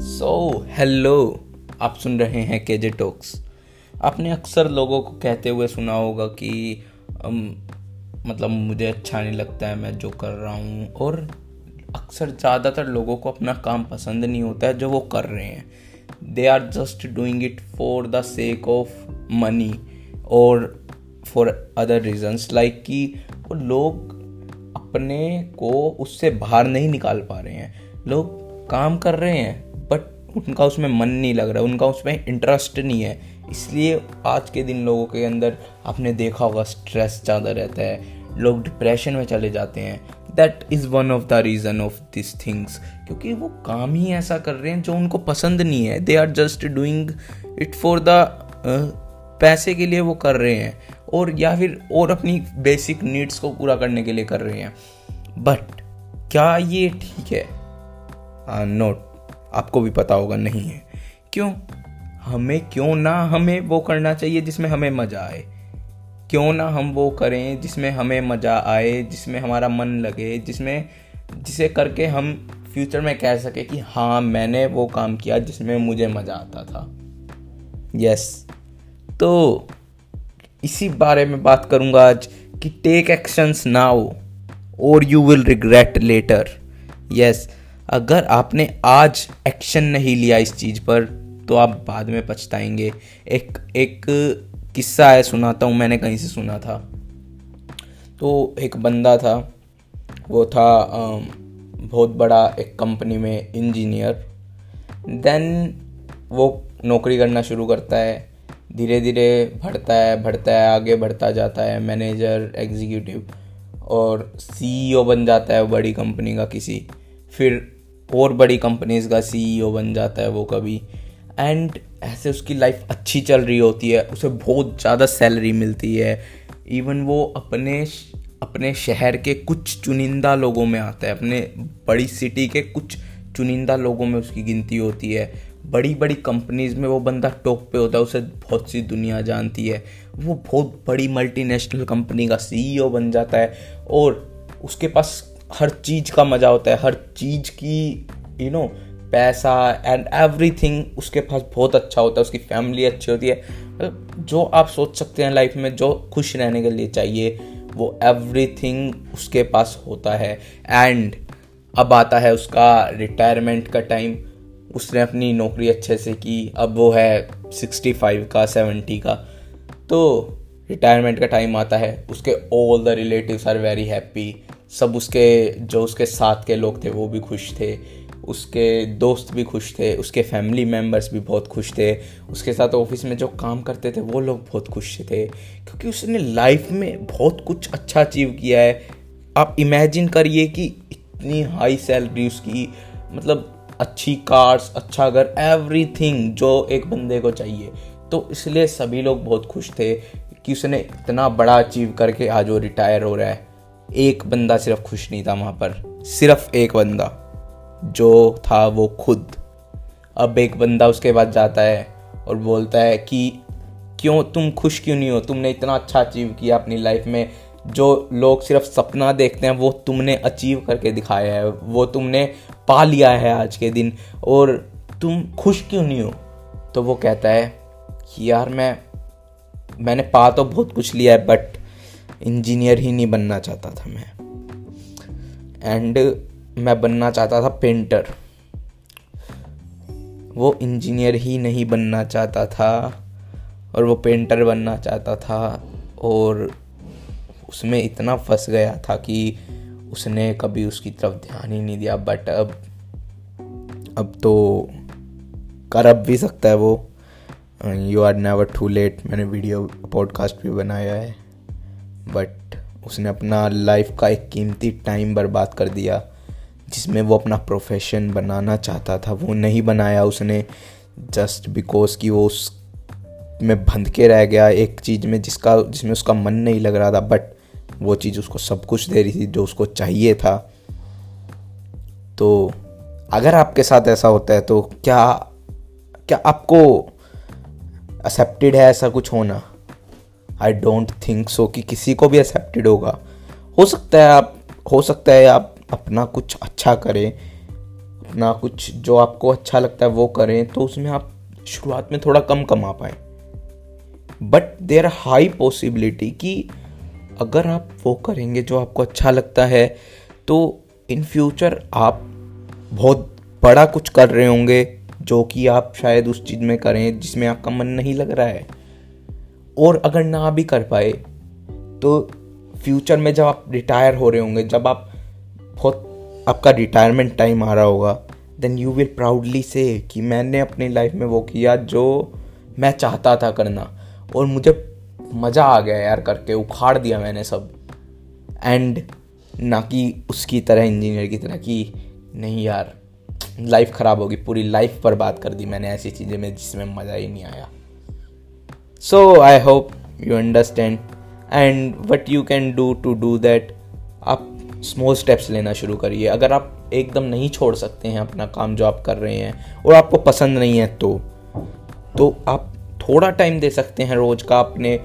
So hello आप सुन रहे हैं केजे टॉक्स आपने अक्सर लोगों को कहते हुए सुना होगा कि मतलब मुझे अच्छा नहीं लगता है, मैं जो कर रहा हूँ, और अक्सर ज़्यादातर लोगों को अपना काम पसंद नहीं होता है जो वो कर रहे हैं. They are just doing it for the sake of money और फॉर अदर रीजन्स लाइक कि वो लोग अपने को उससे बाहर नहीं निकाल पा रहे हैं. लोग काम कर रहे हैं उनका उसमें मन नहीं लग रहा, उनका उसमें इंटरेस्ट नहीं है। इसलिए आज के दिन लोगों के अंदर आपने देखा होगा स्ट्रेस ज़्यादा रहता है, लोग डिप्रेशन में चले जाते हैं। That is one of the reason of this things क्योंकि वो काम ही ऐसा कर रहे हैं जो उनको पसंद नहीं है। They are just doing it for the पैसे के लिए वो कर रहे हैं, और या फिर, और अपनी बेसिक नीड्स को पूरा करने के लिए कर रहे हैं। बट क्या ये ठीक है? नोट आपको भी पता होगा, नहीं है। क्यों? हमें क्यों ना हमें वो करना चाहिए जिसमें हमें मज़ा आए। क्यों ना हम वो करें जिसमें हमें मज़ा आए, जिसमें हमारा मन लगे, जिसमें, जिसे करके हम फ्यूचर में कह सके कि हाँ मैंने वो काम किया जिसमें मुझे मज़ा आता था। यस तो इसी बारे में बात करूँगा आज कि टेक एक्शंस नाउ और you will regret later yes अगर आपने आज एक्शन नहीं लिया इस चीज़ पर तो आप बाद में पछताएँगे। एक एक किस्सा है, सुनाता हूँ, मैंने कहीं से सुना था। तो एक बंदा था, वो था बहुत बड़ा एक कंपनी में इंजीनियर देन वो नौकरी करना शुरू करता है धीरे धीरे बढ़ता है बढ़ता है, आगे बढ़ता जाता है मैनेजर एग्जीक्यूटिव और सीईओ बन जाता है बड़ी कंपनी का किसी। फिर और बड़ी कंपनीज़ का सीईओ बन जाता है वो कभी। एंड ऐसे उसकी लाइफ अच्छी चल रही होती है, उसे बहुत ज़्यादा सैलरी मिलती है। इवन वो अपने अपने शहर के कुछ चुनिंदा लोगों में आता है। अपने बड़ी सिटी के कुछ चुनिंदा लोगों में उसकी गिनती होती है। बड़ी बड़ी कंपनीज़ में वो बंदा टॉप पे होता है, उसे बहुत सी दुनिया जानती है। वो बहुत बड़ी मल्टीनेशनल कंपनी का सीईओ बन जाता है। और उसके पास हर चीज़ का मज़ा होता है हर चीज़ की यू you नो know, पैसा एंड एवरीथिंग उसके पास बहुत अच्छा होता है उसकी फैमिली अच्छी होती है। मतलब जो आप सोच सकते हैं लाइफ में जो खुश रहने के लिए चाहिए वो एवरीथिंग उसके पास होता है। एंड अब आता है उसका रिटायरमेंट का टाइम उसने अपनी नौकरी अच्छे से की अब वो है सिक्सटी फाइव का सेवेंटी का। तो रिटायरमेंट का टाइम आता है उसके all the relatives are very happy सब उसके, जो उसके साथ के लोग थे, वो भी खुश थे। उसके दोस्त भी खुश थे। उसके फैमिली मेंबर्स भी बहुत खुश थे। उसके साथ ऑफ़िस में जो काम करते थे, वो लोग बहुत खुश थे। क्योंकि उसने लाइफ में बहुत कुछ अच्छा अचीव किया है। आप इमेजिन करिए कि इतनी हाई सैलरी उसकी मतलब अच्छी कार्स अच्छा घर एवरीथिंग जो एक बंदे को चाहिए। तो इसलिए सभी लोग बहुत खुश थे कि उसने इतना बड़ा अचीव करके आज वो रिटायर हो रहा है। एक बंदा सिर्फ़ खुश नहीं था वहाँ पर, सिर्फ़ एक बंदा, जो था वो खुद। अब एक बंदा उसके बाद जाता है और बोलता है कि, क्यों तुम खुश क्यों नहीं हो? तुमने इतना अच्छा अचीव किया अपनी लाइफ में। जो लोग सिर्फ़ सपना देखते हैं, वो तुमने अचीव करके दिखाया है। वो तुमने पा लिया है आज के दिन और तुम खुश क्यों नहीं हो? तो वो कहता है कि, यार मैं, मैंने पा तो बहुत कुछ लिया है बट इंजीनियर ही नहीं बनना चाहता था मैं। एंड मैं बनना चाहता था पेंटर वो इंजीनियर ही नहीं बनना चाहता था और वो पेंटर बनना चाहता था और उसमें इतना फंस गया था कि उसने कभी उसकी तरफ़ ध्यान ही नहीं दिया। बट अब अब तो कर अब भी सकता है वो। You are never too late मैंने वीडियो पॉडकास्ट भी बनाया है। बट उसने अपना लाइफ का एक कीमती टाइम बर्बाद कर दिया, जिसमें वो अपना प्रोफेशन बनाना चाहता था। वो नहीं बनाया उसने जस्ट बिकॉज़ कि वो उस में बंध के रह गया एक चीज़ में, जिसका, जिसमें उसका मन नहीं लग रहा था। बट वो चीज़ उसको सब कुछ दे रही थी, जो उसको चाहिए था। तो अगर आपके साथ ऐसा होता है तो क्या क्या आपको एक्सेप्टेड है ऐसा कुछ होना? आई डोंट थिंक सो कि किसी को भी एक्सेप्टेड होगा। हो सकता है आप, हो सकता है आप अपना कुछ अच्छा करें, अपना कुछ जो आपको अच्छा लगता है वो करें तो उसमें आप शुरुआत में थोड़ा कम कमा पाए। बट देर हाई पॉसिबिलिटी कि अगर आप वो करेंगे जो आपको अच्छा लगता है तो इन फ्यूचर आप बहुत बड़ा कुछ कर रहे होंगे, जो कि आप शायद उस चीज़ में करें जिसमें आपका मन नहीं लग रहा है। और अगर ना भी कर पाए तो फ्यूचर में जब आप रिटायर हो रहे होंगे, जब आप बहुत, आपका रिटायरमेंट टाइम आ रहा होगा देन यू विल प्राउडली से कि मैंने अपनी लाइफ में वो किया जो मैं चाहता था करना। और मुझे मज़ा आ गया यार करके, उखाड़ दिया मैंने सब। एंड ना कि उसकी तरह इंजीनियर की तरह कि, नहीं यार लाइफ ख़राब होगी, पूरी लाइफ पर बात कर दी मैंने ऐसी चीज़ें में जिसमें मज़ा ही नहीं आया। So I hope you understand and what you can do to do that आप स्मॉल स्टेप्स लेना शुरू करिए। अगर आप एकदम नहीं छोड़ सकते हैं अपना काम जो आप कर रहे हैं, और आपको पसंद नहीं है तो तो आप थोड़ा टाइम दे सकते हैं रोज़ का अपने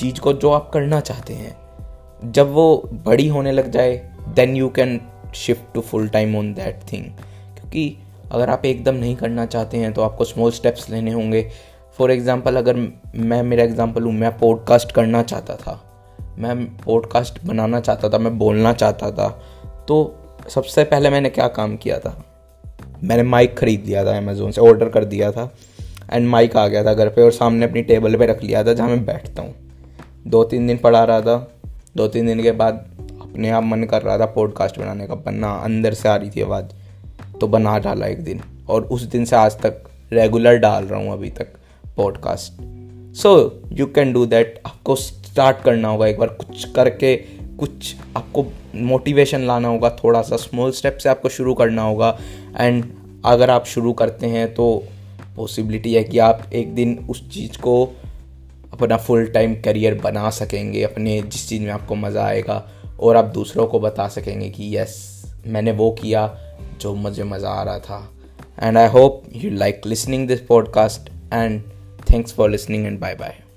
चीज़ को जो आप करना चाहते हैं। जब वो बड़ी होने लग जाए then you can shift to full time on that thing क्योंकि अगर आप एकदम नहीं करना चाहते हैं तो आपको स्मॉल स्टेप्स लेने होंगे। फॉर एग्ज़ाम्पल अगर मैं, मेरा एग्ज़ाम्पल हूँ, मैं पॉडकास्ट करना चाहता था। मैं पॉडकास्ट बनाना चाहता था, मैं बोलना चाहता था। तो सबसे पहले मैंने क्या काम किया था? मैंने माइक ख़रीद लिया था अमेज़ोन से ऑर्डर कर दिया था। एंड माइक आ गया था घर पे और सामने अपनी टेबल पे रख लिया था जहाँ मैं बैठता हूँ। दो तीन दिन पढ़ा रहा था। दो तीन दिन के बाद अपने आप मन कर रहा था पॉडकास्ट बनाने का बनना अंदर से आ रही थी आवाज़। तो बना डाला एक दिन। और उस दिन से आज तक रेगुलर डाल रहा हूँ अभी तक। Podcast so you can do that आपको स्टार्ट करना होगा एक बार, कुछ करके, कुछ आपको मोटिवेशन लाना होगा थोड़ा सा स्मॉल स्टेप से आपको शुरू करना होगा। एंड अगर आप शुरू करते हैं तो पॉसिबिलिटी है कि आप एक दिन उस चीज़ को अपना फुल टाइम करियर बना सकेंगे, अपने जिस चीज़ में आपको मज़ा आएगा। और आप दूसरों को बता सकेंगे कि, यस, मैंने वो किया जो मुझे मज़ा आ रहा था। And I hope you like listening this podcast and thanks for listening and bye bye